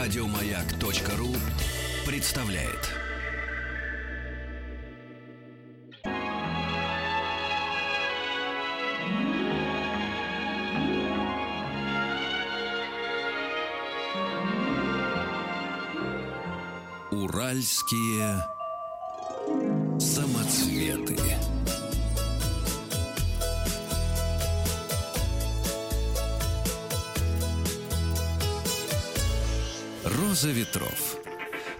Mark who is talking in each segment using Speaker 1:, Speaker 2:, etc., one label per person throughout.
Speaker 1: Радиомаяк.ру представляет. Уральские Роза ветров.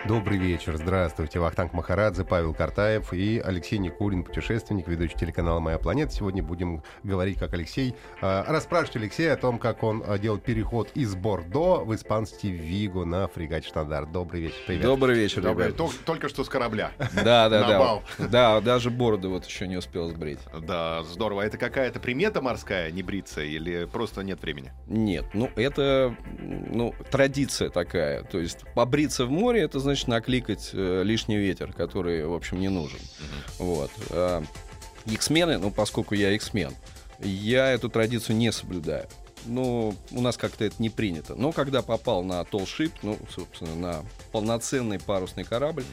Speaker 2: Добрый вечер, здравствуйте. Вахтанг Махарадзе, Павел Картаев и Алексей Никулин, путешественник, ведущий телеканала «Моя планета». Сегодня будем говорить, как Алексей... Э, расспрашивать Алексея о том, как он э, делал переход из Бордо в испанский Виго на фрегате «Штандарт». Добрый вечер, привет.
Speaker 3: Добрый вечер,
Speaker 4: Добрый.
Speaker 3: ребят.
Speaker 4: Только, только что с корабля.
Speaker 3: Да, да, да.
Speaker 4: бал.
Speaker 3: Да, даже бороду вот еще не успел сбрить.
Speaker 4: Да, здорово. Это какая-то примета морская, не бриться, или просто нет времени?
Speaker 3: Нет, ну это ну, традиция такая. То есть побриться в море, это значит накликать э, лишний ветер, который, в общем, не нужен. Вот. А, Иксмены, ну, поскольку я иксмен, я эту традицию не соблюдаю. Ну, у нас как-то это не принято. Но когда попал на толшип, ну, собственно, на полноценный парусный корабль,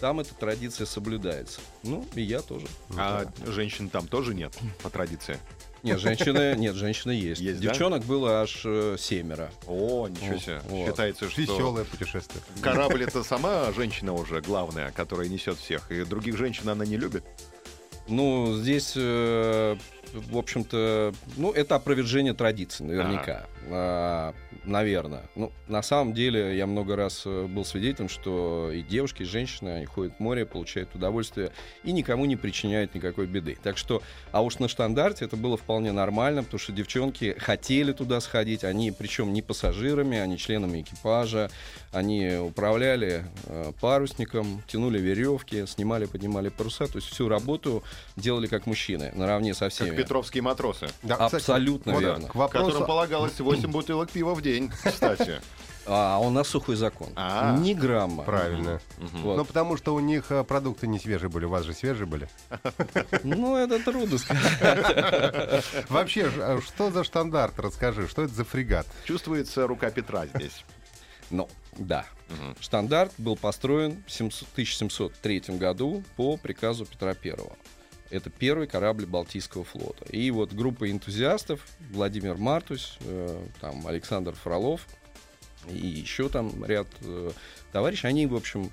Speaker 3: там эта традиция соблюдается. Ну, и я тоже.
Speaker 4: А женщин там тоже нет, по традиции?
Speaker 3: Нет, женщины, нет, женщины есть.
Speaker 4: Есть, да?
Speaker 3: Девчонок было аж э, семеро.
Speaker 4: О, ничего себе.
Speaker 3: вот.
Speaker 4: Считается, что
Speaker 2: Веселое путешествие.
Speaker 4: корабль это сама женщина уже главная, которая несет всех, и других женщин она не любит.
Speaker 3: Ну, здесь, э, в общем-то, ну, это опровержение традиций, наверняка. наверное. Ну, на самом деле, я много раз э, был свидетелем, что и девушки, и женщины, они ходят в море, получают удовольствие и никому не причиняют никакой беды. Так что, а уж на штандарте это было вполне нормально, потому что девчонки хотели туда сходить, они, причем не пассажирами, они членами экипажа, они управляли э, парусником, тянули веревки, снимали, поднимали паруса, то есть всю работу делали как мужчины, наравне со всеми.
Speaker 4: Петровские матросы,
Speaker 2: Да,
Speaker 3: Абсолютно
Speaker 2: вот
Speaker 3: верно.
Speaker 2: К вопросу...
Speaker 4: которым полагалось 8 бутылок пива в день, кстати.
Speaker 3: А у нас сухой закон.
Speaker 4: А.
Speaker 3: Ни грамма.
Speaker 2: Правильно.
Speaker 3: Вот.
Speaker 2: Ну, потому что у них э, продукты не свежие были, у вас же свежие были.
Speaker 3: Ну, это трудно сказать.
Speaker 2: Вообще, а что за штандарт? Расскажи, что это за фрегат?
Speaker 4: Чувствуется рука Петра здесь.
Speaker 3: Ну, да.
Speaker 4: Мгм.
Speaker 3: Штандарт был построен в 700 1703 году по приказу Петра Первого. Это первый корабль Балтийского флота. И вот группа энтузиастов, Владимир Мартусь, э, там Александр Фролов и еще там ряд э, товарищей, они, в общем,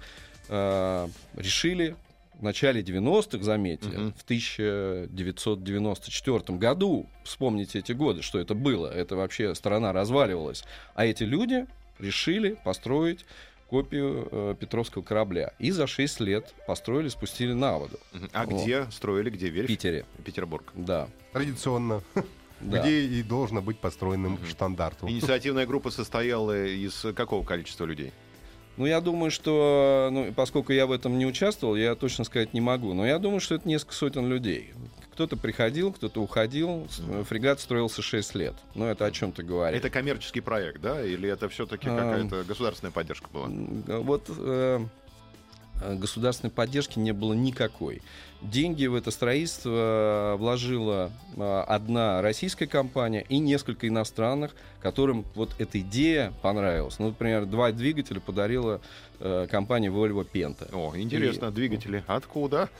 Speaker 3: э, решили в начале 90-х, заметьте,
Speaker 4: Мгм.
Speaker 3: в 1994 году, вспомните эти годы, что это было, это вообще страна разваливалась, а эти люди решили построить копию э, Петровского корабля. И за 6 лет построили, спустили на воду.
Speaker 4: А
Speaker 3: Вот.
Speaker 4: где строили, где
Speaker 3: В
Speaker 4: верфь?
Speaker 3: Питере.
Speaker 4: Петербург.
Speaker 3: Да.
Speaker 2: Традиционно.
Speaker 3: да.
Speaker 2: Где и должно быть построенным
Speaker 4: Мгм.
Speaker 2: штандарту.
Speaker 4: Инициативная группа состояла из какого количества людей?
Speaker 3: Ну, я думаю, что, ну, поскольку я в этом не участвовал, я точно сказать не могу. Но я думаю, что это несколько сотен людей. Кто-то приходил, кто-то уходил. Фрегат строился 6 лет. Ну, это о чем-то говорит.
Speaker 4: Это коммерческий проект, да? Или это все-таки какая-то государственная поддержка была?
Speaker 3: Вот э, э, государственной поддержки не было никакой. Деньги в это строительство вложила э, одна российская компания и несколько иностранных, которым вот эта идея понравилась. Ну, например, два двигателя подарила компания Volvo Penta.
Speaker 4: О, интересно, двигатели. Откуда?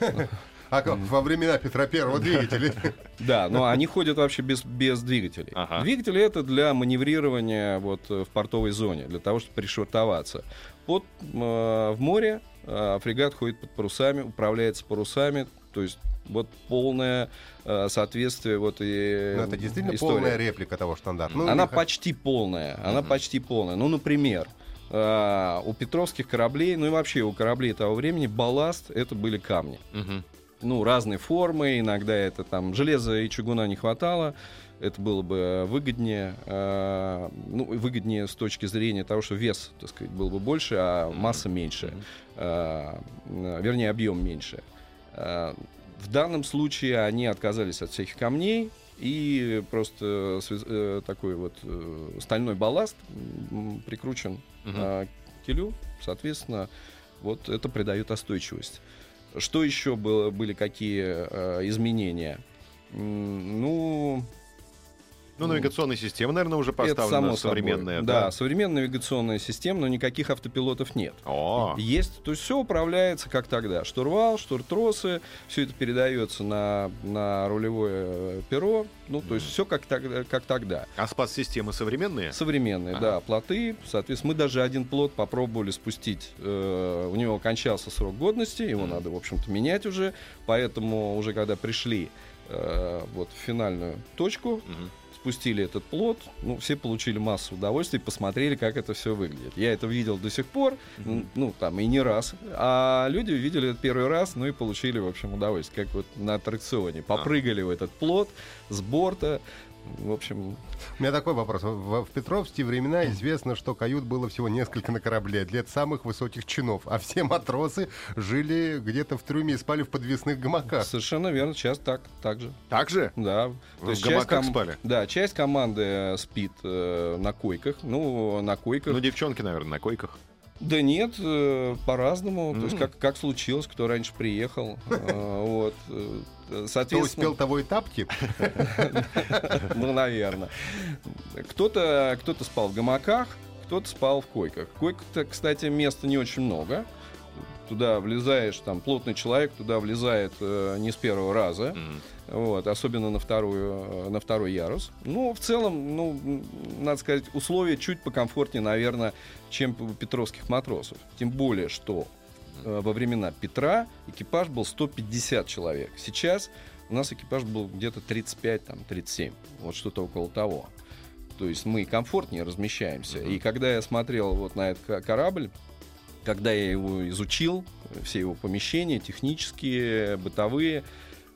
Speaker 2: А как во времена Петра Первого двигатели.
Speaker 3: Да, но они ходят вообще без, без двигателей.
Speaker 4: Ага.
Speaker 3: Двигатели это для маневрирования вот, э, в портовой зоне, для того, чтобы пришвартоваться. Под, э, в море э, фрегат ходит под парусами, управляется парусами, то есть вот полное э, соответствие вот и
Speaker 2: Ну, это действительно
Speaker 3: истории.
Speaker 2: полная реплика того штандарта. Ну,
Speaker 3: она
Speaker 2: не х-
Speaker 3: почти полная, она
Speaker 4: Мгм.
Speaker 3: почти полная. Ну, например, э, у петровских кораблей, ну и вообще у кораблей того времени балласт это были камни
Speaker 4: Мгм.
Speaker 3: Ну, разной формы, иногда это там железа и чугуна не хватало, это было бы выгоднее, э, ну, выгоднее с точки зрения того, что вес, так сказать, был бы больше, а масса меньше, э, э, вернее, объем меньше. Э, в данном случае они отказались от всяких камней, и просто э, такой вот э, стальной балласт прикручен
Speaker 4: Мгм.
Speaker 3: э, к килю, соответственно, вот это придает остойчивость. Что еще было, были какие э, изменения? Ну,
Speaker 4: Ну, навигационная система, наверное, уже
Speaker 3: Это
Speaker 4: поставлена
Speaker 3: само собой.
Speaker 4: современная.
Speaker 3: Да, современная навигационная система, но никаких автопилотов нет.
Speaker 4: О,
Speaker 3: Есть, то есть все управляется как тогда. Штурвал, штуртросы, все это передается на, на рулевое э, перо. Ну, то есть все как, тогда- как тогда.
Speaker 4: а спас-системы современные?
Speaker 3: Современные,
Speaker 4: Ага.
Speaker 3: да, плоты. Соответственно, мы даже один плот попробовали спустить. э, у него кончался срок годности, его надо, в общем-то, менять уже. Поэтому уже когда пришли э, вот в финальную точку,
Speaker 4: Мгм.
Speaker 3: Спустили этот плот, ну, все получили массу удовольствия, посмотрели, как это все выглядит. Я это видел до сих пор, н- ну, там, и не раз. А люди видели это первый раз, ну, и получили, в общем, удовольствие, как вот на аттракционе. Попрыгали в этот плот с борта. В общем,
Speaker 2: У меня такой вопрос. В, в Петровские времена известно, что кают было всего несколько на корабле для самых высоких чинов, а все матросы жили где-то в трюме и спали в подвесных гамаках.
Speaker 3: совершенно верно, сейчас так, так же.
Speaker 4: Так же?
Speaker 3: Да.
Speaker 4: Вы в гамаках спали?
Speaker 3: Да, часть команды э, спит э, на койках. Ну, на койках.
Speaker 4: Ну, девчонки, наверное, на койках.
Speaker 3: Да нет, э, по-разному. То есть как, как случилось, кто раньше приехал. Э, Вот. э,
Speaker 2: Кто
Speaker 3: Соответственно,
Speaker 2: успел, того и тапки.
Speaker 3: ну, наверное. Кто-то кто спал в гамаках, кто-то спал в койках. Койк-то, кстати, места не очень много. Туда влезаешь, там плотный человек туда влезает э, не с первого раза.
Speaker 4: М.
Speaker 3: Вот, особенно на, вторую, э, на второй ярус. Ну, в целом, ну, надо сказать, условия чуть покомфортнее, наверное, чем у петровских матросов. Тем более, что э, во времена Петра экипаж был 150 человек. Сейчас у нас экипаж был где-то 35, там, 37. Вот что-то около того. То есть мы комфортнее размещаемся.
Speaker 4: Мгм.
Speaker 3: И когда я смотрел вот на этот корабль, когда я его изучил, все его помещения, технические, бытовые,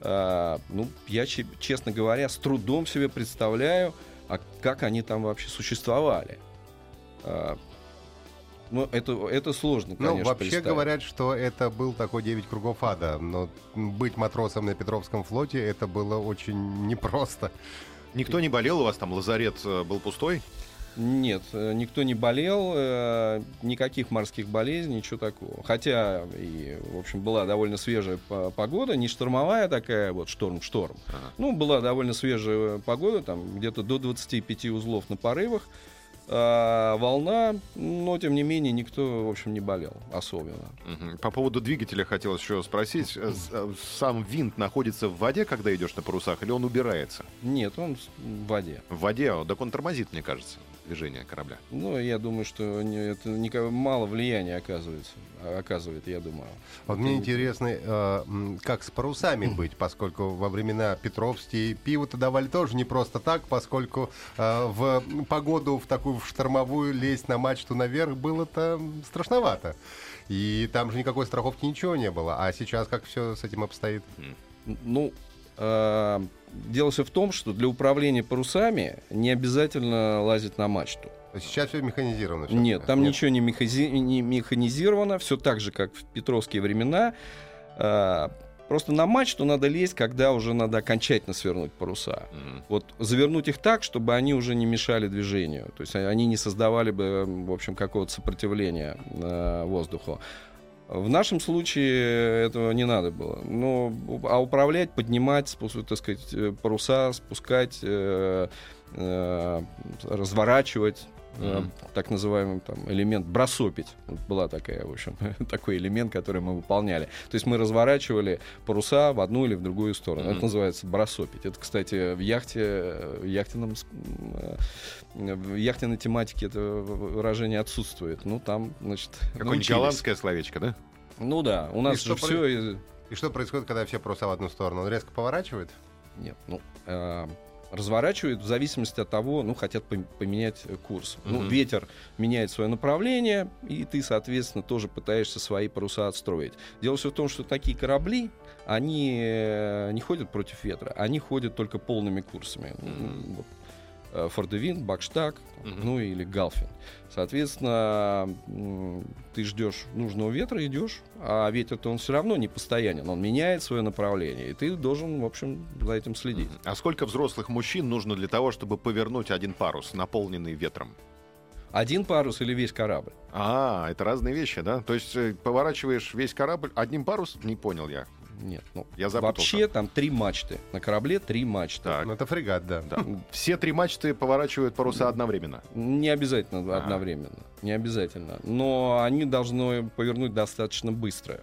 Speaker 3: а, ну, я, че- честно говоря, с трудом себе представляю, а как они там вообще существовали. А, ну, это, это сложно, конечно,
Speaker 2: Ну, вообще говорят, что это был такой 9 кругов ада, но быть матросом на Петровском флоте это было очень непросто.
Speaker 4: Никто не болел, у вас там лазарет э, был пустой?
Speaker 3: Нет, э, никто не болел, э, никаких морских болезней, ничего такого. Хотя, и, в общем, была довольно свежая по- погода, не штормовая такая, вот шторм-шторм.
Speaker 4: Ага.
Speaker 3: Ну, была довольно свежая погода, там где-то до 25 узлов на порывах. А, волна, но тем не менее никто, в общем, не болел особенно.
Speaker 4: По поводу двигателя хотелось еще спросить. Э, э, Сам винт находится в воде, когда идешь на парусах, или он убирается?
Speaker 3: Нет, он в воде.
Speaker 4: В воде, а, так он тормозит, мне кажется, движение корабля.
Speaker 3: Ну, я думаю, что это мало влияния оказывается, оказывает, я думаю.
Speaker 2: Вот мне интересно, э, как с парусами быть, поскольку во времена Петровские пиво-то давали тоже не просто так, поскольку э, в погоду в такую в штормовую лезть на мачту наверх было-то страшновато. И там же никакой страховки ничего не было. А сейчас как все с этим обстоит?
Speaker 3: Ну, э, дело все в том, что для управления парусами не обязательно лазить на мачту.
Speaker 2: Сейчас все механизировано. всё.
Speaker 3: Нет, там ничего не, мехази- не механизировано, все так же, как в петровские времена. Э, просто на мачту надо лезть, когда уже надо окончательно свернуть паруса.
Speaker 4: Мгм.
Speaker 3: Вот завернуть их так, чтобы они уже не мешали движению. То есть они не создавали бы, в общем, какого-то сопротивления э, воздуху. В нашем случае этого не надо было. Но, а управлять, поднимать, спуск- так сказать, э, паруса, спускать, э, э, разворачивать, э,
Speaker 4: Мгм.
Speaker 3: так называемый там, элемент бросопить. Вот была такая, в общем, такой элемент, который мы выполняли. То есть мы разворачивали паруса в одну или в другую сторону.
Speaker 4: Мгм.
Speaker 3: Это называется бросопить. Это, кстати, в яхте, в яхтенном, э, в яхтенной тематике это выражение отсутствует. Ну, там, значит,
Speaker 4: Какое-нибудь голландское словечко, да?
Speaker 3: Ну да, у нас
Speaker 2: И
Speaker 3: же все...
Speaker 2: И что происходит, когда все паруса в одну сторону? Он резко поворачивает?
Speaker 3: Нет, ну, э, разворачивают в зависимости от того, ну, хотят пом- поменять э, курс. Ну,
Speaker 4: Мгм.
Speaker 3: ветер меняет свое направление, и ты, соответственно, тоже пытаешься свои паруса отстроить. Дело все в том, что такие корабли, они э, не ходят против ветра, они ходят только полными курсами.
Speaker 4: Мгм.
Speaker 3: Вот, э, Бакштаг,
Speaker 4: Мгм.
Speaker 3: ну или Галфин. Соответственно, ты ждешь нужного ветра, идешь, а ветер-то он все равно не постоянен, он меняет свое направление, и ты должен, в общем, за этим следить.
Speaker 4: А сколько взрослых мужчин нужно для того, чтобы повернуть один парус, наполненный ветром?
Speaker 3: Один парус или весь корабль?
Speaker 4: А, это разные вещи, да? То есть э, поворачиваешь весь корабль одним парусом? Не понял я.
Speaker 3: Нет, ну,
Speaker 4: Я запутался.
Speaker 3: вообще там три мачты. На корабле три мачты.
Speaker 4: Так.
Speaker 2: Ну, это фрегат, да.
Speaker 4: Да. Все три мачты поворачивают паруса одновременно.
Speaker 3: Не обязательно
Speaker 4: Ага.
Speaker 3: одновременно. Не обязательно. Но они должны повернуть достаточно быстро,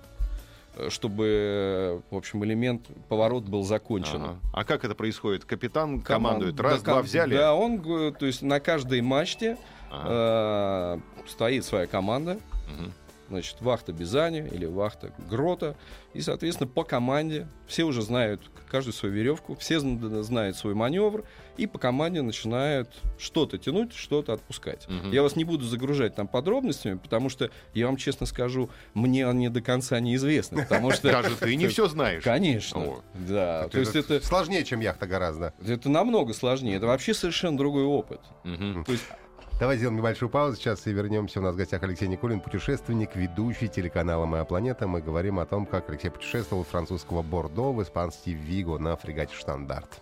Speaker 3: э, чтобы, в общем, элемент поворот был закончен.
Speaker 4: Ага. А как это происходит? Капитан
Speaker 3: Команд-
Speaker 4: командует.
Speaker 3: да,
Speaker 4: Раз, два
Speaker 3: ком-
Speaker 4: взяли.
Speaker 3: Да, он, г- то есть на каждой мачте
Speaker 4: Ага.
Speaker 3: э, стоит своя команда.
Speaker 4: Мгм.
Speaker 3: Значит, вахта Бизани или вахта Грота. И, соответственно, по команде все уже знают каждую свою веревку, все зн- знают свой маневр, и по команде начинают что-то тянуть, что-то отпускать.
Speaker 4: Мгм.
Speaker 3: Я вас не буду загружать там подробностями, потому что, я вам честно скажу, мне они до конца неизвестны. Потому что...
Speaker 4: Даже ты не все знаешь.
Speaker 3: Конечно. Да. То есть это,
Speaker 2: Сложнее, чем яхта гораздо.
Speaker 3: это намного сложнее. Это вообще совершенно другой опыт. То есть
Speaker 2: Давай сделаем небольшую паузу сейчас и вернемся. У нас в гостях Алексей Никулин, путешественник, ведущий телеканала «Моя планета». Мы говорим о том, как Алексей путешествовал из французского Бордо в испанский Виго на фрегате «Штандарт».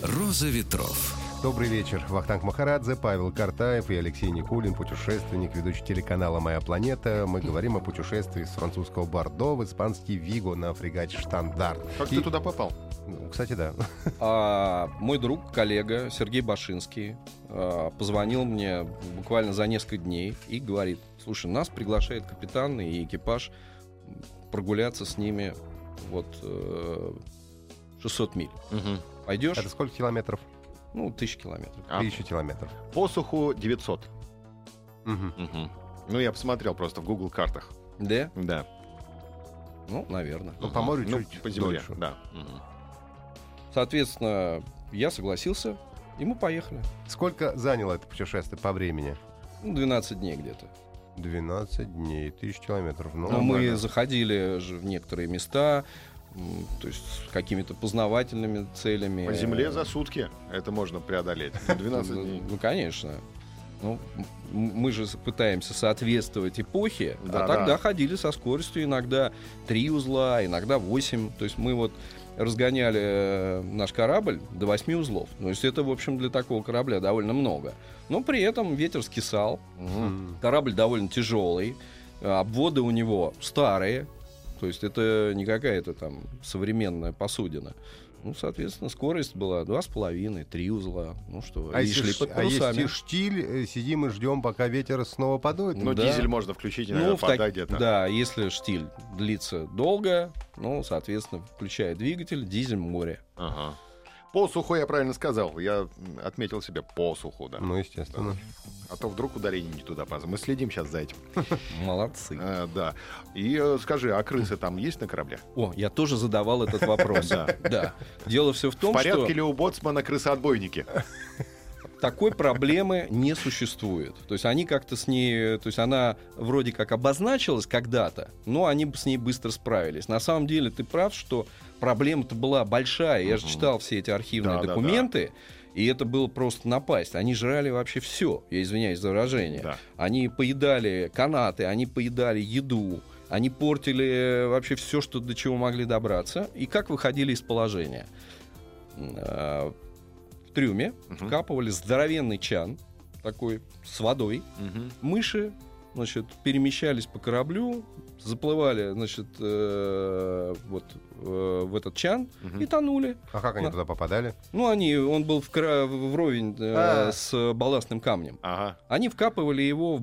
Speaker 1: «Роза ветров».
Speaker 2: Добрый вечер. Вахтанг Махарадзе, Павел Картаев и Алексей Никулин, путешественник, ведущий телеканала «Моя планета». Мы говорим о путешествии с французского Бордо в испанский Виго на фрегате «Штандарт».
Speaker 4: Как
Speaker 2: И-
Speaker 4: ты туда попал?
Speaker 2: Ну, Кстати, да.
Speaker 3: А мой друг, коллега Сергей Башинский а, позвонил мне буквально за несколько дней и говорит, слушай, нас приглашает капитан и экипаж прогуляться с ними вот э, 600 миль.
Speaker 4: Мгм.
Speaker 3: Пойдешь?
Speaker 2: Это сколько километров?
Speaker 3: Ну, тысяча километров.
Speaker 4: А,
Speaker 2: Тысяча километров.
Speaker 4: Посуху 900.
Speaker 2: Мгм.
Speaker 4: Мгм. Ну, я посмотрел просто в Google картах.
Speaker 3: Да?
Speaker 4: Да.
Speaker 3: Ну, наверное.
Speaker 2: Ну, по морю
Speaker 4: Ну,
Speaker 2: чуть
Speaker 4: по земле,
Speaker 2: дольше.
Speaker 4: да. Мгм.
Speaker 3: Соответственно, я согласился, и мы поехали.
Speaker 2: Сколько заняло это путешествие по времени?
Speaker 3: Ну, 12 дней где-то.
Speaker 2: 12 дней, тысяч километров. Ну,
Speaker 3: Но мы заходили же в некоторые места, то есть с какими-то познавательными целями.
Speaker 4: По земле за сутки это можно преодолеть. 12
Speaker 3: Ну,
Speaker 4: дней.
Speaker 3: Ну, конечно. Ну, мы же пытаемся соответствовать эпохе,
Speaker 4: Да,
Speaker 3: а тогда
Speaker 4: да.
Speaker 3: ходили со скоростью иногда 3 узла, иногда 8. То есть мы вот разгоняли э, наш корабль до 8 узлов. То есть это, в общем, для такого корабля довольно много. Но при этом ветер скисал,
Speaker 2: Мгм.
Speaker 3: корабль довольно тяжелый, э, обводы у него старые, то есть это не какая-то там современная посудина. Ну, соответственно, скорость была два с половиной, три узла. Ну что,
Speaker 2: А
Speaker 3: и
Speaker 2: если,
Speaker 3: шли под
Speaker 2: а если
Speaker 3: парусами.
Speaker 2: штиль, э, сидим и ждем, пока ветер снова подует?
Speaker 4: Ну,
Speaker 3: Да.
Speaker 4: дизель можно включить, иногда
Speaker 3: Ну, в так-
Speaker 4: где-то.
Speaker 3: Да, если штиль длится долго, ну, соответственно, включая двигатель, дизель море.
Speaker 4: Ага. Посуху я правильно сказал. Я отметил себе посуху, да.
Speaker 2: Ну, естественно.
Speaker 4: А то вдруг ударение не туда паза. Мы следим сейчас за этим.
Speaker 3: Молодцы.
Speaker 4: А, да. И э, скажи, а крысы там есть на корабле?
Speaker 3: О, я тоже задавал этот вопрос.
Speaker 4: Да.
Speaker 3: Дело все в
Speaker 4: В
Speaker 3: том,
Speaker 4: порядке
Speaker 3: что
Speaker 4: ли у боцмана крысоотбойники?
Speaker 3: такой проблемы не существует. То есть они как-то с ней, то есть она вроде как обозначилась когда-то, но они с ней быстро справились. На самом деле ты прав, что проблема-то была большая. Я же читал все эти архивные
Speaker 4: Да, да,
Speaker 3: документы. И это было просто напасть. Они жрали вообще все. Я извиняюсь за выражение.
Speaker 4: Да.
Speaker 3: Они поедали канаты, они поедали еду, они портили вообще все, что до чего могли добраться. И как выходили из положения? В трюме
Speaker 4: Мгм.
Speaker 3: вкапывали здоровенный чан, такой с водой.
Speaker 4: Мгм.
Speaker 3: Мыши, значит, перемещались по кораблю, заплывали, значит, э, вот э, в этот чан
Speaker 4: Мгм.
Speaker 3: и тонули.
Speaker 2: А как они
Speaker 3: Да.
Speaker 2: туда попадали?
Speaker 3: Ну, они, он был в кра- вровень э,
Speaker 2: А.
Speaker 3: с балластным камнем.
Speaker 4: Ага.
Speaker 3: Они вкапывали его в,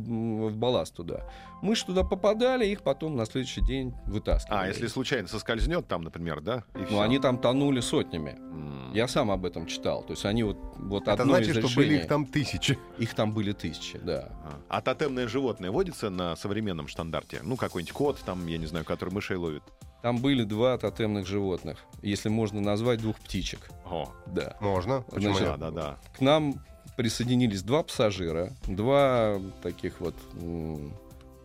Speaker 3: в балласт туда. Мыши туда попадали, их потом на следующий день вытаскивали.
Speaker 4: А, если случайно соскользнет там, например, да? И
Speaker 3: Ну,
Speaker 4: всё.
Speaker 3: они там тонули сотнями.
Speaker 4: М.
Speaker 3: Я сам об этом читал. То есть они вот, вот
Speaker 2: Это
Speaker 3: одно
Speaker 2: значит,
Speaker 3: из
Speaker 2: что
Speaker 3: решений.
Speaker 2: были их там тысячи.
Speaker 3: Их там были тысячи, да.
Speaker 4: А. А тотемное животное водится на современном стандарте? Ну, какой-нибудь кот, там, я не знаю, который мышей ловит.
Speaker 3: Там были два тотемных животных, если можно назвать двух птичек.
Speaker 4: О,
Speaker 3: Да.
Speaker 2: Можно. Почему
Speaker 3: Значит,
Speaker 4: да, да, да.
Speaker 3: К нам присоединились два пассажира, два таких вот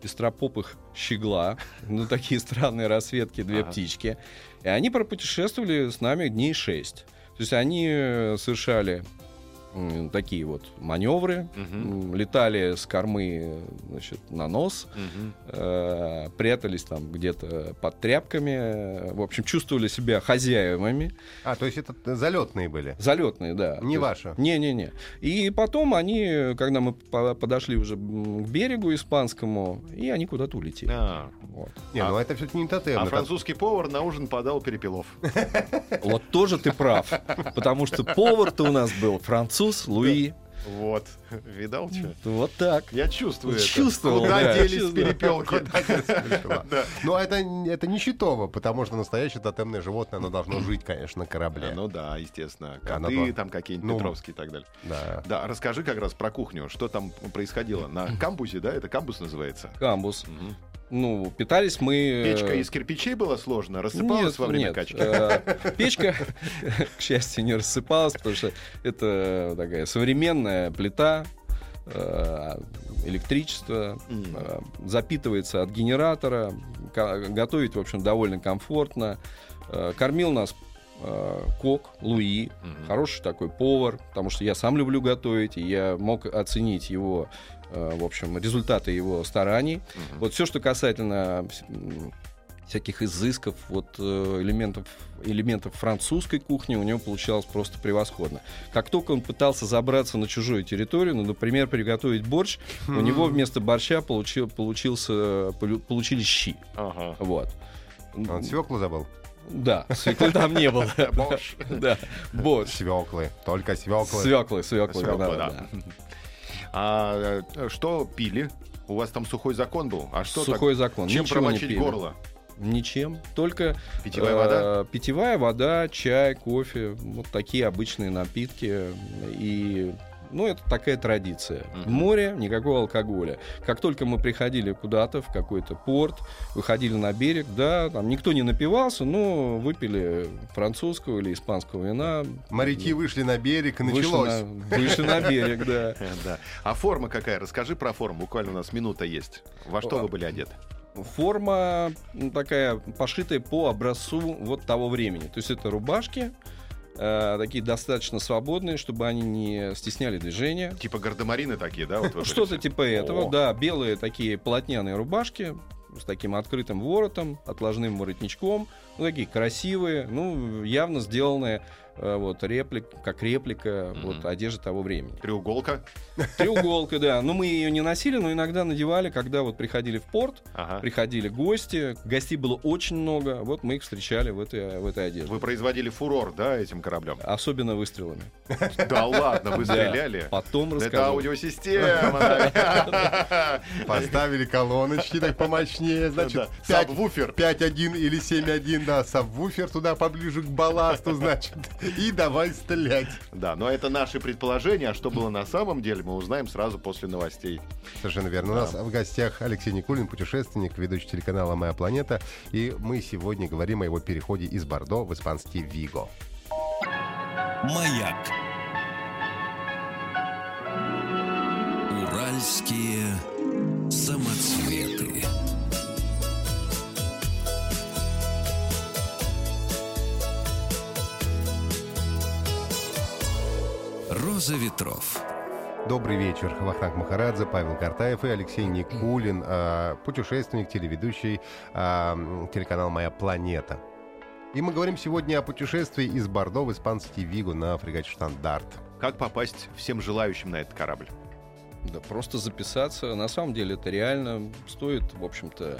Speaker 3: пестропопых щегла, ну такие странные расцветки, две
Speaker 4: Ага.
Speaker 3: птички. И они пропутешествовали с нами дней шесть. То есть они э, совершали такие вот маневры, м, летали с кормы значит, на нос,
Speaker 4: Мгм.
Speaker 3: э, прятались там где-то под тряпками, э, в общем, чувствовали себя хозяевами,
Speaker 2: А, то есть это залетные были.
Speaker 3: залетные, да.
Speaker 2: Не
Speaker 3: То
Speaker 2: ваши.
Speaker 3: Не-не-не. И потом они, когда мы по- подошли уже к берегу испанскому, и они куда-то улетели.
Speaker 4: А,
Speaker 3: Вот.
Speaker 2: Не,
Speaker 4: А-
Speaker 2: ну это все-таки не тотем.
Speaker 4: а французский повар на ужин подал перепелов.
Speaker 3: Вот тоже ты прав, потому что повар-то у нас был француз Луи.
Speaker 4: Вот. Видал, что?
Speaker 3: Вот так.
Speaker 4: Я чувствую это.
Speaker 3: Чувствовал,
Speaker 4: Куда
Speaker 3: да.
Speaker 4: делись
Speaker 3: Чувствовал.
Speaker 4: перепелки?
Speaker 2: Да. Но это, это не щитово, потому что настоящее тотемное животное, оно должно жить, конечно, на корабле.
Speaker 4: Ну да, естественно. Коты там какие-нибудь,
Speaker 2: Ну.
Speaker 4: Петровские и так далее.
Speaker 2: Да.
Speaker 4: Да, расскажи как раз про кухню. Что там происходило? На камбузе, да? Это камбус называется?
Speaker 3: Камбус.
Speaker 4: Мгм.
Speaker 3: Ну, питались мы... э,
Speaker 4: Печка из кирпичей была сложно? Рассыпалась
Speaker 3: Нет,
Speaker 4: во время
Speaker 3: нет.
Speaker 4: качки?
Speaker 3: Э, Печка, к счастью, не рассыпалась, потому что это такая современная плита, э, электричество, запитывается от генератора, готовить, в общем, довольно комфортно. Кормил нас кок Луи, хороший такой повар, потому что я сам люблю готовить, и я мог оценить его, в общем, результаты его стараний.
Speaker 4: Мгм.
Speaker 3: Вот все, что касательно всяких изысков, вот э, элементов, элементов французской кухни, у него получалось просто превосходно. Как только он пытался забраться на чужую территорию, ну, например, приготовить борщ, у него вместо борща получил, получился, получились щи.
Speaker 4: Ага.
Speaker 3: Вот.
Speaker 2: Он свеклу забыл?
Speaker 3: Да, свеклы там не было.
Speaker 4: Борщ.
Speaker 3: Да, борщ.
Speaker 2: Свеклы. Только свеклы.
Speaker 3: Свеклы, свеклы. Да.
Speaker 4: А э, что пили? У вас там сухой закон был? А что так?
Speaker 3: Сухой закон.
Speaker 4: Чем
Speaker 3: Ничего не
Speaker 4: промочить
Speaker 3: пили.
Speaker 4: горло?
Speaker 3: Ничем. Только
Speaker 4: Питьевая
Speaker 3: э,
Speaker 4: вода?
Speaker 3: Питьевая вода, чай, кофе. Вот такие обычные напитки. И ну, это такая традиция.
Speaker 4: Мгм.
Speaker 3: море никакого алкоголя. Как только мы приходили куда-то, в какой-то порт, выходили на берег, да, там никто не напивался, но выпили французского или испанского вина.
Speaker 2: Моряки вышли на берег и
Speaker 3: Вышли
Speaker 2: началось.
Speaker 3: на- Вышли на берег, да.
Speaker 4: Да. А форма какая? Расскажи про форму. Буквально у нас минута есть. Во что вы были одеты?
Speaker 3: Форма такая пошитая по образцу вот того времени. То есть это рубашки, э, такие достаточно свободные, чтобы они не стесняли движения.
Speaker 4: Типа гардемарины такие, да? Вот
Speaker 3: Что-то типа этого,
Speaker 4: О.
Speaker 3: да, белые такие полотняные рубашки с таким открытым воротом, отложным воротничком, ну, такие красивые, ну, явно сделанные э, вот реплик, как реплика
Speaker 4: Мгм.
Speaker 3: вот одежды того времени.
Speaker 4: Треуголка?
Speaker 3: Треуголка, да. Но мы ее не носили, но иногда надевали, когда вот приходили в порт,
Speaker 4: Ага.
Speaker 3: приходили гости, гостей было очень много, вот мы их встречали в этой, в этой одежде.
Speaker 4: Вы производили фурор, да, этим кораблем?
Speaker 3: Особенно выстрелами.
Speaker 4: Да ладно, вы стреляли?
Speaker 3: Потом
Speaker 4: Это
Speaker 3: расскажу.
Speaker 4: аудиосистема. наверное.
Speaker 2: Поставили колоночки так помощнее, значит,
Speaker 4: Да,
Speaker 2: 5,
Speaker 4: Сабвуфер.
Speaker 2: 5.1 или 7.1, да, сабвуфер туда поближе к балласту, значит, и давай стрелять.
Speaker 4: Да, но это наши предположения, а что было на самом деле, мы узнаем сразу после новостей.
Speaker 2: Совершенно верно. У нас в гостях Алексей Никулин, путешественник, ведущий телеканала «Моя планета». И мы сегодня говорим о его переходе из Бордо в испанский Виго.
Speaker 1: Маяк. Уральские самоцветы. Роза ветров.
Speaker 2: Добрый вечер. Вахтанг Махарадзе, Павел Картаев и Алексей Никулин, э, путешественник, телеведущий м, телеканал «Моя планета». И мы говорим сегодня о путешествии из Бордо в испанский Виго на фрегате «Штандарт».
Speaker 4: Как попасть всем желающим на этот корабль?
Speaker 3: Да, просто записаться. На самом деле это реально стоит, в общем-то,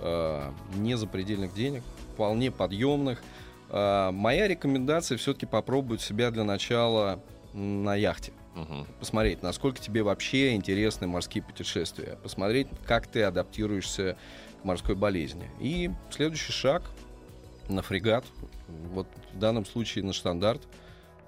Speaker 3: э, не запредельных денег, вполне подъемных. Э, моя рекомендация все-таки попробовать себя для начала на яхте.
Speaker 4: Мгм.
Speaker 3: Посмотреть, насколько тебе вообще интересны морские путешествия. Посмотреть, как ты адаптируешься к морской болезни. И следующий шаг на фрегат, вот в данном случае на штандарт,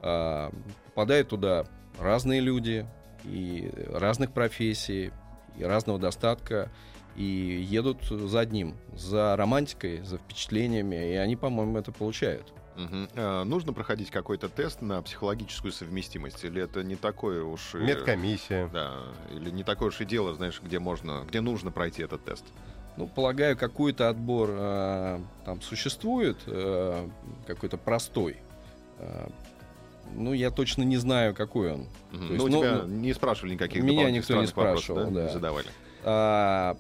Speaker 3: а, попадают туда разные люди и разных профессий, и разного достатка, и едут за одним, за романтикой, за впечатлениями, и они, по-моему, это получают.
Speaker 4: А, Нужно проходить какой-то тест на психологическую совместимость? Или это не такое уж... и-
Speaker 2: Медкомиссия.
Speaker 4: Да, или не такое уж и дело, знаешь, где можно, где нужно пройти этот тест?
Speaker 3: Ну, полагаю, какой-то отбор э, там существует, э, какой-то простой. Э, ну, я точно не знаю, какой он. То
Speaker 4: Ну,
Speaker 3: есть,
Speaker 4: у
Speaker 3: ну,
Speaker 4: тебя
Speaker 3: ну,
Speaker 4: не спрашивали никаких
Speaker 3: меня никто не
Speaker 4: странных вопросов,
Speaker 3: спрашивал,
Speaker 4: да?
Speaker 3: да.
Speaker 4: Не задавали.
Speaker 3: А,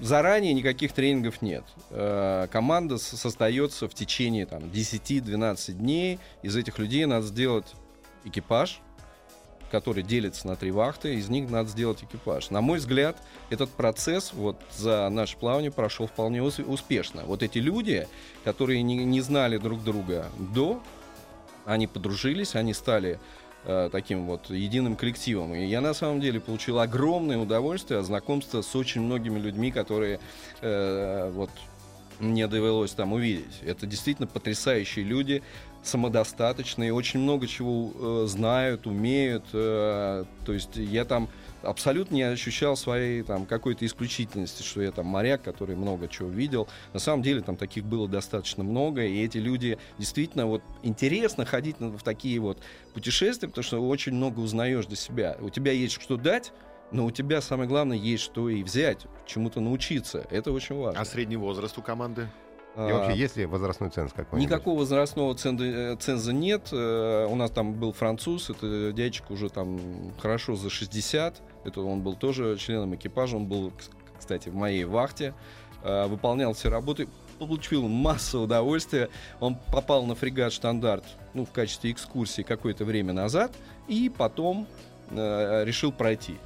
Speaker 3: заранее никаких тренингов нет. А, команда создается в течение там, 10-12 дней. Из этих людей надо сделать экипаж, который делится на три вахты. Из них надо сделать экипаж. На мой взгляд, этот процесс вот за наше плавание прошел вполне ус- успешно. Вот эти люди, которые не, не знали друг друга до, они подружились, они стали э, таким вот единым коллективом. И я на самом деле получил огромное удовольствие от знакомства с очень многими людьми, которые э, вот мне довелось там увидеть. Это действительно потрясающие люди, самодостаточные, очень много чего э, знают, умеют. э, то есть я там абсолютно не ощущал своей там какой-то исключительности, что я там моряк, который много чего видел. На самом деле там таких было достаточно много, и эти люди действительно вот интересно ходить в такие вот путешествия, потому что очень много узнаешь для себя. У тебя есть что дать, но у тебя самое главное есть что и взять, чему-то научиться. Это очень важно.
Speaker 4: А средний возраст у команды?
Speaker 2: И
Speaker 3: А,
Speaker 2: вообще, есть ли возрастной ценз какой-нибудь?
Speaker 3: Никакого возрастного ценза, э, ценза нет. Э, У нас там был француз, это дядечка уже там хорошо за 60. Это он был тоже членом экипажа, он был, кстати, в моей вахте, э, выполнял все работы, получил массу удовольствия. Он попал на фрегат «Штандарт» ну, в качестве экскурсии какое-то время назад и потом э, решил пройти.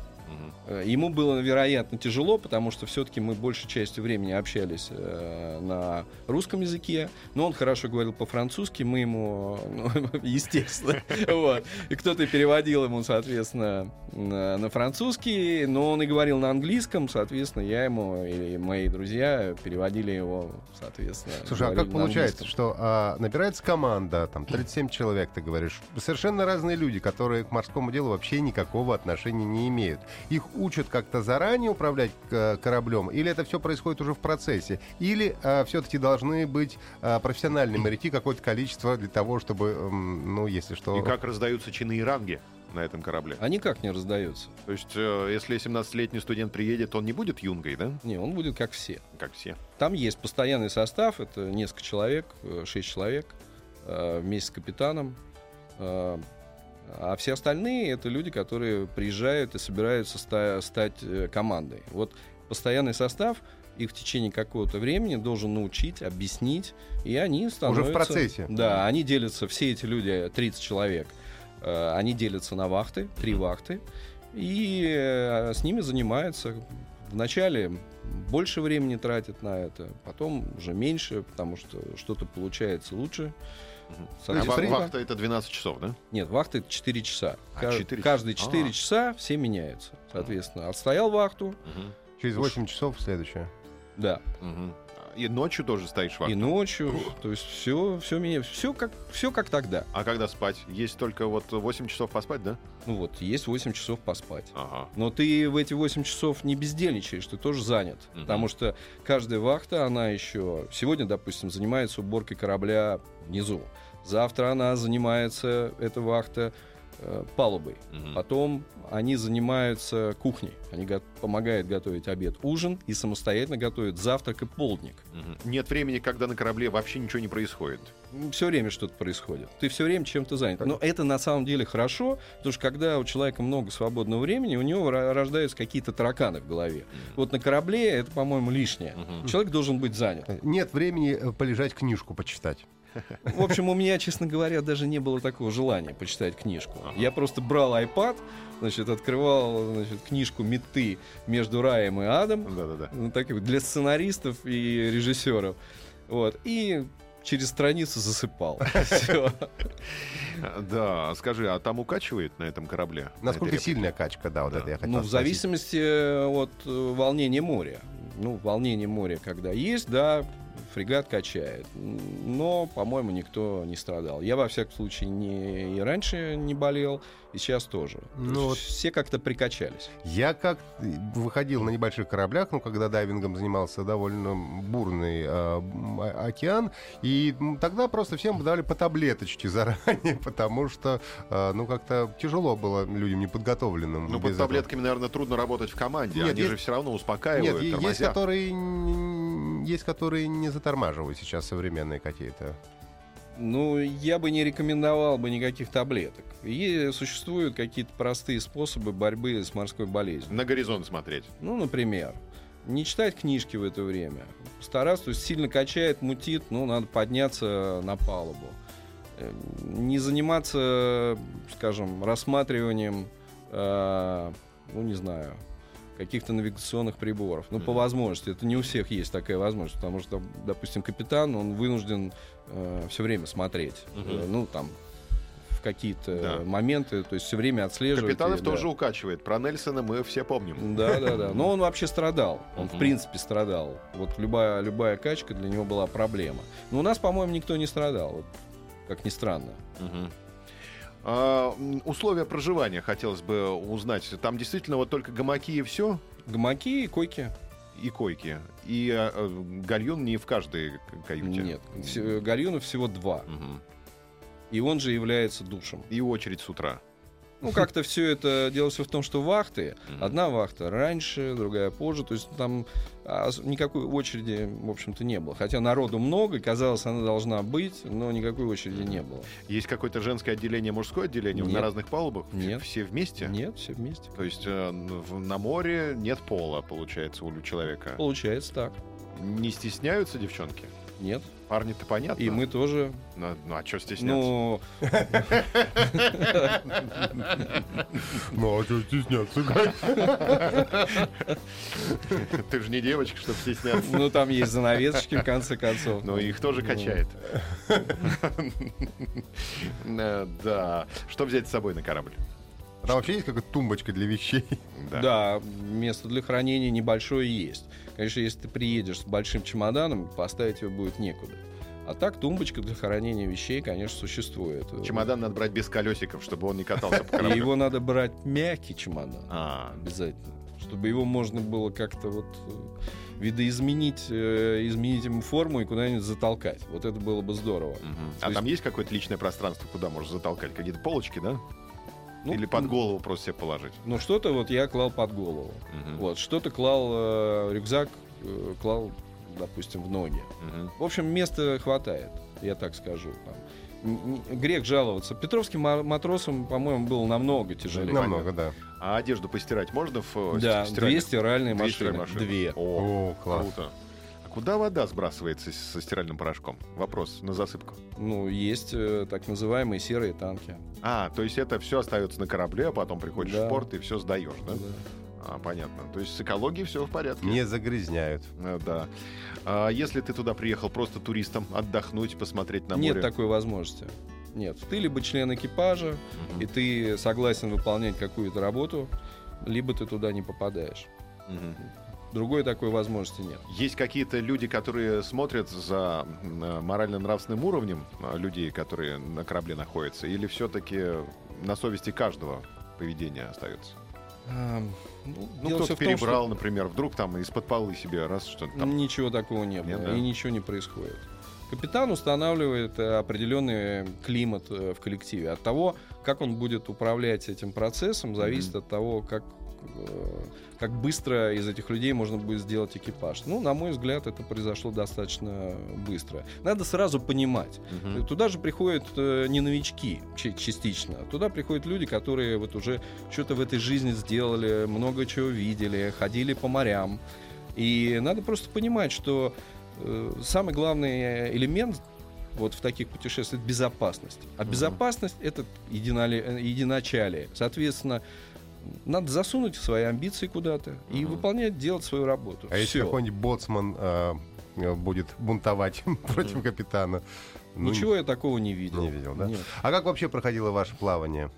Speaker 3: Э, Ему было, вероятно, тяжело, потому что все-таки мы большей частью времени общались э, на русском языке, но он хорошо говорил по-французски, мы ему, ну, естественно, вот. И кто-то переводил ему, соответственно, на, на французский, но он и говорил на английском, соответственно, я ему и мои друзья переводили его, соответственно.
Speaker 2: Слушай, а как получается, что а, набирается команда, там, 37 человек, ты говоришь, совершенно разные люди, которые к морскому делу вообще никакого отношения не имеют. Их учат как-то заранее управлять э, кораблем, или это все происходит уже в процессе? Или все-таки должны быть а, профессиональные моряки какое-то количество для того, чтобы, м, ну, если что...
Speaker 4: И как раздаются чины и ранги на этом корабле?
Speaker 3: А никак не раздается.
Speaker 4: То есть, э, если 17-летний студент приедет, он не будет юнгой, да?
Speaker 3: Не, он будет как все.
Speaker 4: Как все.
Speaker 3: Там есть постоянный состав, это несколько человек, 6 человек э, вместе с капитаном. Э, А все остальные это люди, которые приезжают и собираются ста- стать э, командой. Вот постоянный состав их в течение какого-то времени должен научить, объяснить, и они становятся...
Speaker 2: процессе.
Speaker 3: Да, они делятся, все эти люди, 30 человек, э, они делятся на вахты, три вахты, и э, с ними занимаются. Вначале больше времени тратят на это, потом уже меньше, потому что что-то получается лучше.
Speaker 4: Мгм. А ва- вахта это 12 часов, да?
Speaker 3: Нет, вахты 4 часа.
Speaker 4: А,
Speaker 3: Ка-
Speaker 4: 4
Speaker 3: Каждые
Speaker 4: часа.
Speaker 3: 4
Speaker 4: А.
Speaker 3: часа все меняются. Соответственно, отстоял вахту,
Speaker 4: Мгм.
Speaker 2: Через 8 часов следующее.
Speaker 3: да,
Speaker 4: Мгм. И ночью тоже стоишь вахту?
Speaker 3: и ночью, то есть все, все меня, все как, все как тогда.
Speaker 4: А когда спать? Есть только вот 8 часов поспать, да?
Speaker 3: Ну вот, есть 8 часов поспать.
Speaker 4: Ага.
Speaker 3: Но ты в эти 8 часов не бездельничаешь, ты тоже занят.
Speaker 4: Мгм.
Speaker 3: Потому что каждая вахта, она еще... Сегодня, допустим, занимается уборкой корабля внизу. Завтра она занимается, эта вахта, э, палубой.
Speaker 4: Мгм.
Speaker 3: Потом они занимаются кухней. Они го- помогают готовить обед, ужин и самостоятельно готовят завтрак и полдник.
Speaker 4: Мгм. Нет времени, когда на корабле вообще ничего не происходит.
Speaker 3: Все время что-то происходит. Ты все время чем-то занят. Но это на самом деле хорошо, потому что когда у человека много свободного времени, у него рождаются какие-то тараканы в голове. Вот на корабле это, по-моему, лишнее.
Speaker 4: Мгм.
Speaker 3: Человек должен быть занят.
Speaker 2: Нет времени э, полежать книжку почитать.
Speaker 3: В общем, у меня, честно говоря, даже не было такого желания почитать книжку.
Speaker 4: Ага.
Speaker 3: Я просто брал iPad, значит, открывал значит, книжку «Меты между раем и адом»,
Speaker 4: Да-да-да.
Speaker 3: ну, так для сценаристов и режиссеров. Вот. И через страницу засыпал.
Speaker 4: Да, скажи, а там укачивает на этом корабле? На
Speaker 2: Насколько сильная качка, да, вот это я хотел
Speaker 3: Ну, в зависимости э, от э, волнения моря. Ну, волнение моря, когда есть, да, фрегат качает. Но, по-моему, никто не страдал. Я, во всяком случае, не, и раньше не болел, и сейчас тоже. То
Speaker 2: Ну,
Speaker 3: есть
Speaker 2: вот-
Speaker 3: Все как-то прикачались.
Speaker 2: Я как выходил на небольших кораблях, ну, когда дайвингом занимался довольно бурный э, океан, и тогда просто всем дали по таблеточке заранее, потому что, э, ну, как-то тяжело было людям неподготовленным.
Speaker 4: Ну, под
Speaker 2: этого.
Speaker 4: таблетками, наверное, трудно работать в команде.
Speaker 2: Нет,
Speaker 4: Они
Speaker 2: есть-
Speaker 4: же все равно
Speaker 2: Нет,
Speaker 4: успокаивают,
Speaker 2: есть
Speaker 4: тормозят.
Speaker 2: которые, н- есть которые не затормаживают сейчас современные какие-то.
Speaker 3: Ну, я бы не рекомендовал бы никаких таблеток. И существуют какие-то простые способы борьбы с морской болезнью.
Speaker 4: На горизонт смотреть.
Speaker 3: Ну, например, не читать книжки в это время. Стараться, то есть сильно качает, мутит, ну, надо подняться на палубу. Э, Не заниматься, скажем, рассматриванием, э, ну, не знаю, каких-то навигационных приборов. Ну, по
Speaker 4: Мгм.
Speaker 3: возможности. Это не у всех есть такая возможность, потому что, допустим, капитан, он вынужден все время смотреть.
Speaker 4: Мгм.
Speaker 3: Э, ну, там, в какие-то
Speaker 4: Да.
Speaker 3: моменты, то есть все время отслеживать.
Speaker 4: Капитанов
Speaker 3: и, да.
Speaker 4: тоже укачивает. Про Нельсона мы все помним.
Speaker 3: Да, да, да. Но он вообще страдал. Он, в принципе, страдал. Вот любая, любая качка для него была проблема. Но у нас, по-моему, никто не страдал. Вот, как ни странно.
Speaker 4: А, условия проживания хотелось бы узнать. Там действительно вот только гамаки и все,
Speaker 3: Гамаки и койки.
Speaker 4: и койки. И а, гальюн не в каждой каюте.
Speaker 3: Нет. Вс- Гальюнов всего два.
Speaker 4: Мгм.
Speaker 3: И он же является душем.
Speaker 4: И очередь с утра.
Speaker 3: Ну, как-то все это дело все в том, что вахты. Одна вахта раньше, другая позже. То есть там а, никакой очереди, в общем-то, не было. Хотя народу много, казалось, она должна быть, но никакой очереди не было.
Speaker 4: Есть какое-то женское отделение, мужское отделение на
Speaker 3: Нет.
Speaker 4: разных палубах?
Speaker 3: Нет.
Speaker 4: Все вместе?
Speaker 3: Нет, все вместе.
Speaker 4: То есть э, на море нет пола, получается, у человека.
Speaker 3: Получается так.
Speaker 4: Не стесняются девчонки?
Speaker 3: Нет.
Speaker 4: Парни-то понятно.
Speaker 3: И мы тоже.
Speaker 4: Ну, ну, а что стесняться?
Speaker 3: Ну,
Speaker 2: Ну, а что стесняться?
Speaker 4: Ты же не девочка, чтобы стесняться.
Speaker 3: ну, там есть занавесочки, в конце концов.
Speaker 4: Но их тоже
Speaker 3: Ну,
Speaker 4: качает. Э, Да. Что взять с собой на корабль?
Speaker 2: Там вообще есть какая-то тумбочка для вещей?
Speaker 3: Да, место для хранения небольшое есть. Конечно, если ты приедешь с большим чемоданом, поставить его будет некуда. А так тумбочка для хранения вещей, конечно, существует.
Speaker 4: Чемодан надо брать без колесиков, чтобы он не катался по
Speaker 3: И
Speaker 4: кораблю.
Speaker 3: его надо брать мягкий чемодан.
Speaker 4: А,
Speaker 3: Обязательно. Чтобы его можно было как-то вот э, видоизменить, э, изменить ему форму и куда-нибудь затолкать. Вот это было бы здорово.
Speaker 4: А
Speaker 3: есть-
Speaker 4: там есть какое-то личное пространство, куда можешь затолкать? Какие-то полочки, да?
Speaker 3: Ну,
Speaker 4: Или под голову просто себе положить?
Speaker 3: Ну, что-то вот я клал под голову.
Speaker 4: Мгм.
Speaker 3: Вот, что-то клал, э, рюкзак э, клал, допустим, в ноги.
Speaker 4: Мгм.
Speaker 3: В общем, места хватает, я так скажу. Там. Грех жаловаться. Петровским ма- матросам, по-моему, было намного тяжелее.
Speaker 2: Намного, да.
Speaker 4: А одежду постирать можно в э,
Speaker 3: Да,
Speaker 4: ст-
Speaker 3: две
Speaker 4: стиральных?
Speaker 3: стиральные
Speaker 4: Две
Speaker 3: машины.
Speaker 4: стиральные машины.
Speaker 3: Две.
Speaker 4: О,
Speaker 2: О, класс.
Speaker 4: круто. Куда вода сбрасывается со стиральным порошком? Вопрос на засыпку.
Speaker 3: Ну, есть э, так называемые серые танки.
Speaker 4: А, то есть это все остается на корабле, а потом приходишь
Speaker 3: Да.
Speaker 4: в порт и все сдаешь, да?
Speaker 3: Да.
Speaker 4: А, понятно. То есть с экологией все в порядке.
Speaker 2: Не загрязняют.
Speaker 4: Э, Да. А если ты туда приехал просто туристом отдохнуть, посмотреть на
Speaker 3: Нет
Speaker 4: море?
Speaker 3: такой возможности. Нет. Ты либо член экипажа,
Speaker 4: Мгм.
Speaker 3: и ты согласен выполнять какую-то работу, либо ты туда не попадаешь.
Speaker 4: Мгм.
Speaker 3: Другой такой возможности нет.
Speaker 4: Есть какие-то люди, которые смотрят за э, морально-нравственным уровнем э, людей, которые на корабле находятся, или все-таки на совести каждого поведение остается?
Speaker 3: Ну,
Speaker 4: Ну, кто-то
Speaker 3: в том, что-
Speaker 4: перебрал, например, вдруг там из-под полы себе раз что-то там.
Speaker 3: Ничего такого не было,
Speaker 4: Нет, да?
Speaker 3: и ничего не происходит. Капитан устанавливает э, определенный климат в коллективе. От того, как он будет управлять этим процессом, зависит от того, как, как быстро из этих людей можно будет сделать экипаж. Ну, на мой взгляд, это произошло достаточно быстро. Надо сразу понимать.
Speaker 4: Мгм.
Speaker 3: Туда же приходят э, не новички частично. Туда приходят люди, которые вот уже что-то в этой жизни сделали, много чего видели, ходили по морям. И надо просто понимать, что э, самый главный элемент вот в таких путешествиях это безопасность. А безопасность это единоли- э, единочалие. Соответственно, надо засунуть свои амбиции куда-то и выполнять, делать свою работу.
Speaker 2: А если
Speaker 3: Всё.
Speaker 2: какой-нибудь боцман э, э, будет бунтовать против капитана? Ну,
Speaker 3: Ничего я такого не видел.
Speaker 2: не видел, да?
Speaker 3: Нет.
Speaker 2: А как вообще проходило ваше плавание?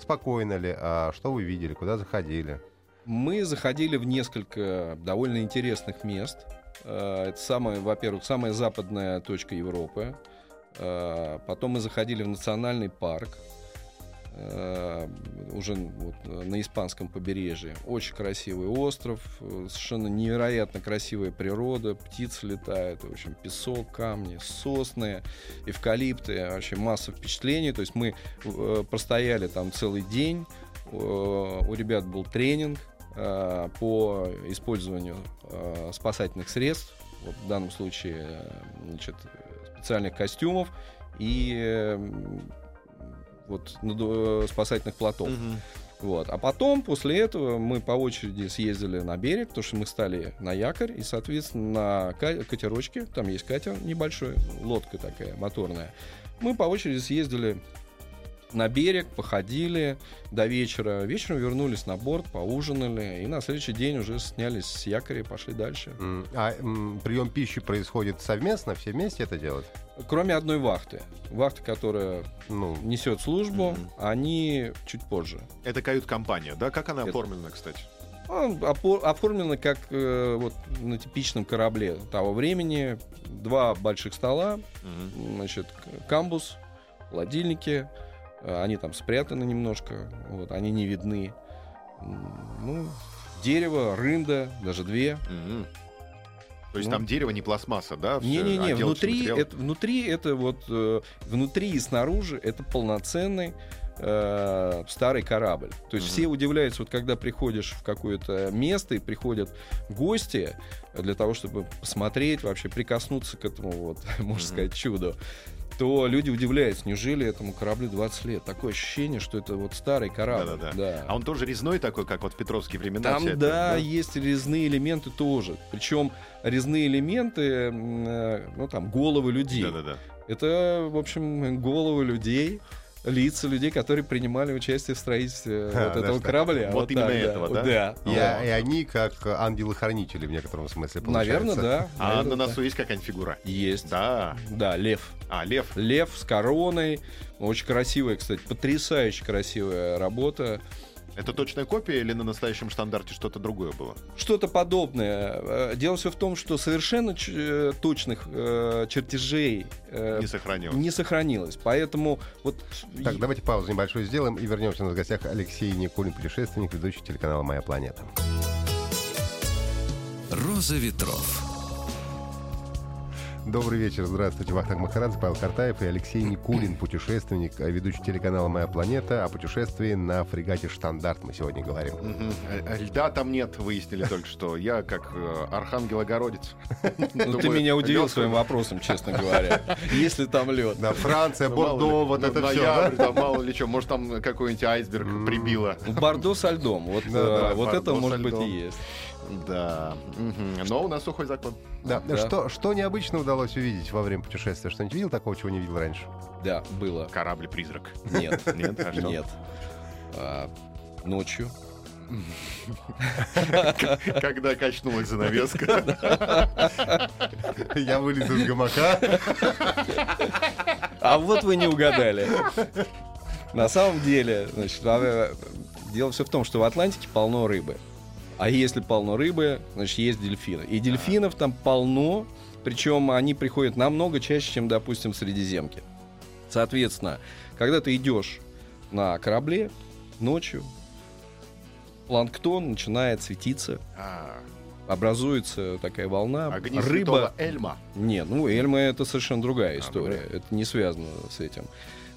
Speaker 2: Спокойно ли? А что вы видели? Куда заходили?
Speaker 3: Мы заходили в несколько довольно интересных мест. Э, Это самое, во-первых, самая западная точка Европы. Э, Потом мы заходили в национальный парк уже вот на испанском побережье. Очень красивый остров, э, совершенно невероятно красивая природа, птицы летают, в общем, песок, камни, сосны, эвкалипты, вообще масса впечатлений. То есть мы э, простояли там целый день, Э, у ребят был тренинг э, по использованию э, спасательных средств. Вот в данном случае э, значит, специальных костюмов и э, вот надо- спасательных плотов.
Speaker 4: Мгм.
Speaker 3: Вот. А потом, после этого, мы по очереди съездили на берег, потому что мы стали на якорь, и, соответственно, на ка- катерочке, там есть катер небольшой, лодка такая моторная, мы по очереди съездили на берег, походили до вечера. Вечером вернулись на борт, поужинали, и на следующий день уже снялись с якоря и пошли дальше.
Speaker 2: А м, прием пищи происходит совместно, все вместе это делают?
Speaker 3: Кроме одной вахты. Вахта, которая
Speaker 2: Ну,
Speaker 3: несет службу,
Speaker 4: Мгм.
Speaker 3: они чуть позже.
Speaker 4: Это кают-компания, да? Как она
Speaker 3: Это-
Speaker 4: оформлена, кстати?
Speaker 3: Он оформлено как э, вот на типичном корабле того времени. Два больших стола,
Speaker 4: Мгм.
Speaker 3: значит, камбус, холодильники. Э, Они там спрятаны немножко, вот, они не видны. Ну, дерево, рында, даже две.
Speaker 4: Мгм. То есть
Speaker 3: Ну.
Speaker 4: там дерево не пластмасса, да?
Speaker 3: Не-не-не, внутри
Speaker 4: материал?
Speaker 3: это, внутри это вот э, внутри и снаружи это полноценный э, старый корабль. То есть
Speaker 4: Мгм.
Speaker 3: все удивляются, вот когда приходишь в какое-то место и приходят гости для того, чтобы посмотреть, вообще прикоснуться к этому вот, можно
Speaker 4: Мгм.
Speaker 3: сказать, чуду, то люди удивляются, неужели этому кораблю 20 лет? Такое ощущение, что это вот старый корабль.
Speaker 4: Да-да-да.
Speaker 3: Да.
Speaker 4: А он тоже резной такой, как вот в Петровские времена?
Speaker 3: Там,
Speaker 4: эта,
Speaker 3: да, есть резные элементы тоже. Причем резные элементы, э, ну там, головы людей.
Speaker 4: Да-да-да.
Speaker 3: Это, в общем, головы людей, лица людей, которые принимали участие в строительстве
Speaker 2: Ха,
Speaker 3: вот
Speaker 2: даже
Speaker 3: этого корабля.
Speaker 4: Вот именно
Speaker 3: так,
Speaker 4: этого, да?
Speaker 3: Да.
Speaker 2: и,
Speaker 3: да.
Speaker 2: а- и они как ангелы-хранители в некотором смысле
Speaker 3: Наверное,
Speaker 2: получается.
Speaker 3: да.
Speaker 4: А
Speaker 3: Наверное,
Speaker 4: на
Speaker 3: да.
Speaker 4: носу есть какая-нибудь фигура?
Speaker 3: Есть.
Speaker 4: Да.
Speaker 3: Да, лев.
Speaker 4: А, лев.
Speaker 3: Лев с короной. Очень красивая, кстати, потрясающе красивая работа.
Speaker 4: Это точная копия или на настоящем штандарте что-то другое было?
Speaker 3: Что-то подобное. Э, Дело все в том, что совершенно ч- э, точных э, чертежей э,
Speaker 4: Не сохранилось.
Speaker 3: не сохранилось. Поэтому вот
Speaker 2: Так,
Speaker 3: и-
Speaker 2: давайте паузу небольшую сделаем и вернемся. У нас в гостях Алексей Никулин, путешественник, ведущий телеканала «Моя планета».
Speaker 1: «Роза ветров».
Speaker 2: Добрый вечер, здравствуйте. Вахтанг Махарадзе, Павел Картаев и Алексей Никулин, путешественник, э, ведущий телеканала «Моя планета». О путешествии на фрегате «Штандарт» мы сегодня говорим.
Speaker 4: Мгм. Э, Льда там нет, выяснили только что. Я как э, архангел-огородец.
Speaker 3: ну, ты
Speaker 4: Думаю,
Speaker 3: меня удивил своим вопросом, честно говоря. Если там лед.
Speaker 2: Да, Франция,
Speaker 4: Ну,
Speaker 2: Бордо, вот
Speaker 4: ну,
Speaker 2: это все,
Speaker 4: там мало ли что. Может, там какой-нибудь айсберг прибило.
Speaker 3: Бордо со льдом. Вот, э, это, может быть, и есть.
Speaker 4: Да. Но у нас сухой закон.
Speaker 2: Да.
Speaker 3: Да.
Speaker 2: Что, что необычно удалось увидеть во время путешествия? Что-нибудь видел такого, чего не видел раньше?
Speaker 3: Да, было.
Speaker 4: Корабль-призрак.
Speaker 3: Нет.
Speaker 4: Нет? А?
Speaker 3: Нет. А, Ночью.
Speaker 4: Когда качнулась занавеска.
Speaker 2: Я вылез из гамака.
Speaker 3: А вот вы не угадали. На самом деле, значит, а, дело все в том, что в Атлантике полно рыбы. А если полно рыбы, значит, есть дельфины. И дельфинов там полно, причем они приходят намного чаще, чем, допустим, в Средиземке. Соответственно, когда ты идешь на корабле ночью, планктон начинает светиться,
Speaker 4: А,
Speaker 3: образуется такая волна,
Speaker 4: Огни
Speaker 3: рыба...
Speaker 4: Эльма.
Speaker 3: Не, ну Эльма это совершенно другая история.
Speaker 4: другая.
Speaker 3: Это не связано с этим.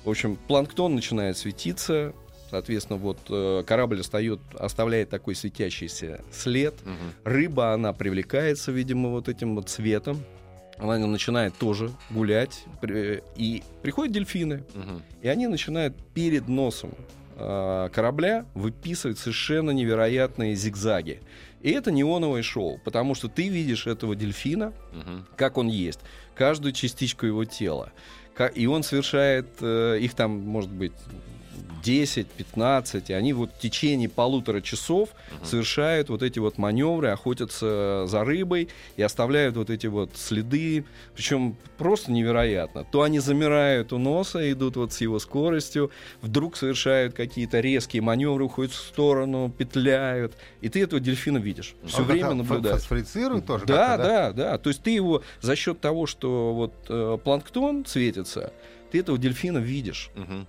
Speaker 3: В общем, планктон начинает светиться. Соответственно, вот э, корабль остает, оставляет такой светящийся след.
Speaker 4: Мгм.
Speaker 3: Рыба, она привлекается, видимо, вот этим вот светом. Она начинает тоже гулять. И приходят дельфины.
Speaker 4: Мгм.
Speaker 3: И они начинают перед носом э, корабля выписывать совершенно невероятные зигзаги. И это неоновое шоу, потому что ты видишь этого дельфина,
Speaker 4: Мгм.
Speaker 3: как он есть, каждую частичку его тела. И он совершает, э, их там может быть 10-15, и они вот в течение полутора часов
Speaker 4: Мгм.
Speaker 3: совершают вот эти вот маневры, охотятся за рыбой и оставляют вот эти вот следы, причем просто невероятно. То они замирают у носа, идут вот с его скоростью, вдруг совершают какие-то резкие маневры, уходят в сторону, петляют, и ты этого дельфина видишь. Все время наблюдаешь.
Speaker 2: Фосфорицирует тоже
Speaker 3: Да,
Speaker 2: как-то,
Speaker 3: да, да. То есть ты его за счет того, что вот э, планктон светится, ты этого дельфина видишь.
Speaker 4: Мгм.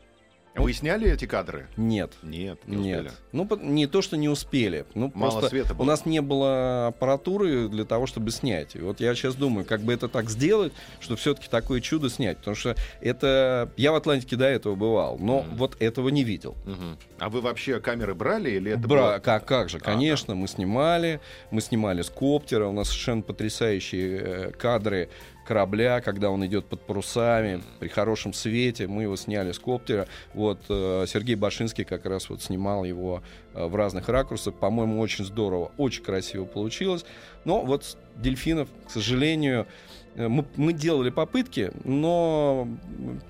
Speaker 4: Вы сняли эти кадры?
Speaker 3: Нет.
Speaker 4: Нет, не
Speaker 3: Нет.
Speaker 4: успели.
Speaker 3: Ну, по- не то, что не успели. Ну,
Speaker 4: Мало
Speaker 3: просто
Speaker 4: света было.
Speaker 3: у нас не было аппаратуры для того, чтобы снять. И вот я сейчас думаю, как бы это так сделать, что все-таки такое чудо снять. Потому что это... Я в Атлантике до этого бывал, но
Speaker 4: Мгм.
Speaker 3: вот этого не видел.
Speaker 4: Мгм. А вы вообще камеры брали или это
Speaker 3: Бра,
Speaker 4: было-
Speaker 3: как, как же,
Speaker 4: А,
Speaker 3: конечно, мы снимали, мы снимали с коптера, у нас совершенно потрясающие э, кадры, корабля, когда он идет под парусами, при хорошем свете. Мы его сняли с коптера. Вот э, Сергей Башинский как раз вот снимал его э, в разных ракурсах. По-моему, очень здорово, очень красиво получилось. Но вот с дельфинов, к сожалению, э, мы, мы делали попытки, но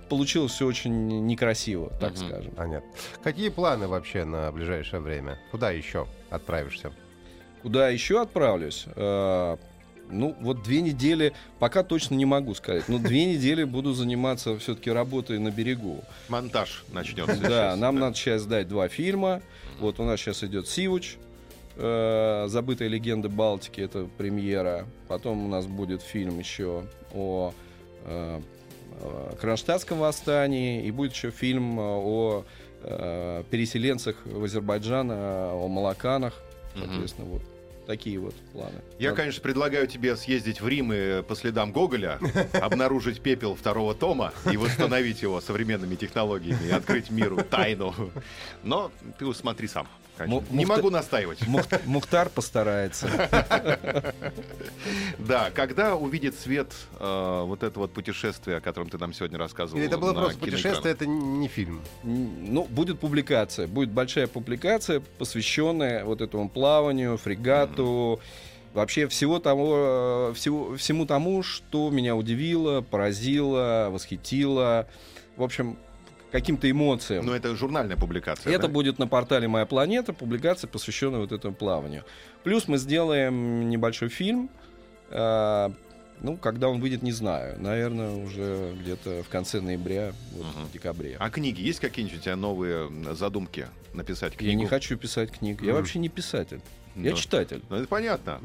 Speaker 3: получилось все очень некрасиво, так
Speaker 4: Мгм.
Speaker 3: скажем.
Speaker 2: Понятно. Какие планы вообще на ближайшее время? Куда еще отправишься?
Speaker 3: Куда еще отправлюсь? Ну, вот две недели, пока точно не могу сказать, но две недели буду заниматься все-таки работой на берегу.
Speaker 4: Монтаж начнется.
Speaker 3: Да, нам надо сейчас сдать два фильма. Вот у нас сейчас идет Сивуч, э, «Забытая легенда Балтики», это премьера. Потом у нас будет фильм еще о э, э, Кронштадтском восстании. И будет еще фильм о переселенцах в Азербайджан, о Малаканах.
Speaker 4: Мгм.
Speaker 3: Соответственно, вот такие вот планы.
Speaker 4: Я,
Speaker 3: Надо-
Speaker 4: конечно, предлагаю тебе съездить в Рим и по следам Гоголя, обнаружить пепел второго тома и восстановить его современными технологиями и открыть миру тайну. Но ты уж смотри сам. Конечно.
Speaker 3: Му-
Speaker 4: Не
Speaker 3: мухта-
Speaker 4: могу настаивать.
Speaker 3: Мух- Мухтар постарается.
Speaker 4: Да, когда увидит свет э, вот это вот путешествие, о котором ты нам сегодня рассказывал?
Speaker 2: Или это было
Speaker 4: на
Speaker 2: просто
Speaker 4: киноэкранах?
Speaker 2: путешествие, это не фильм?
Speaker 3: М, Ну, будет публикация. Будет большая публикация, посвященная вот этому плаванию, фрегату. Вообще всего того, э, всего, всему тому, что меня удивило, поразило, восхитило. В общем, каким-то эмоциям.
Speaker 4: Ну, это журнальная публикация.
Speaker 3: Это
Speaker 4: да?
Speaker 3: будет на портале «Моя планета», публикация, посвященная вот этому плаванию. Плюс мы сделаем небольшой фильм. э, ну, когда он выйдет, не знаю. Наверное, уже где-то в конце ноября, вот,
Speaker 4: Мгм.
Speaker 3: в декабре.
Speaker 4: А книги? Есть какие-нибудь у тебя новые задумки написать книгу?
Speaker 3: Я не хочу писать книг. Я вообще не писатель. Я
Speaker 4: Ну,
Speaker 3: читатель.
Speaker 4: Ну, это понятно.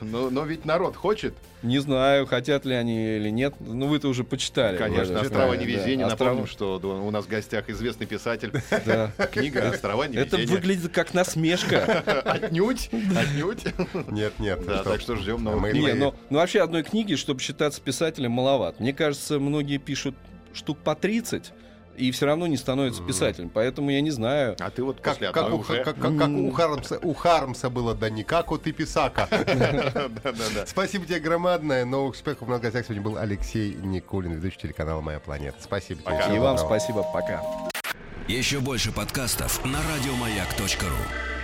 Speaker 4: Но но ведь народ хочет.
Speaker 3: Не знаю, хотят ли они или нет. Ну, вы-то уже почитали.
Speaker 4: Конечно, «Острова невезения».
Speaker 3: да.
Speaker 4: Напомним, что у нас в гостях известный писатель.
Speaker 3: да.
Speaker 4: Книга «Острова
Speaker 3: Это
Speaker 4: невезения».
Speaker 3: выглядит как насмешка.
Speaker 4: Отнюдь, отнюдь.
Speaker 2: Нет, нет.
Speaker 4: Да, так что ждем книг.
Speaker 3: Не, ну, ну вообще одной книги, чтобы считаться писателем, маловато. Мне кажется, многие пишут штук по 30 и все равно не становятся
Speaker 2: Мгм.
Speaker 3: писателем. Поэтому я не знаю.
Speaker 4: А ты вот
Speaker 2: Как,
Speaker 4: после
Speaker 2: как у,
Speaker 4: уже.
Speaker 2: как, как- как у, Хармса, у Хармса было, да не как у ты писака. Спасибо тебе громадное. Новых успехов. В гостях сегодня был Алексей Никулин, ведущий телеканала «Моя планета». Спасибо тебе.
Speaker 3: И вам спасибо. Пока.
Speaker 1: Еще больше подкастов на радиомаяк.ру.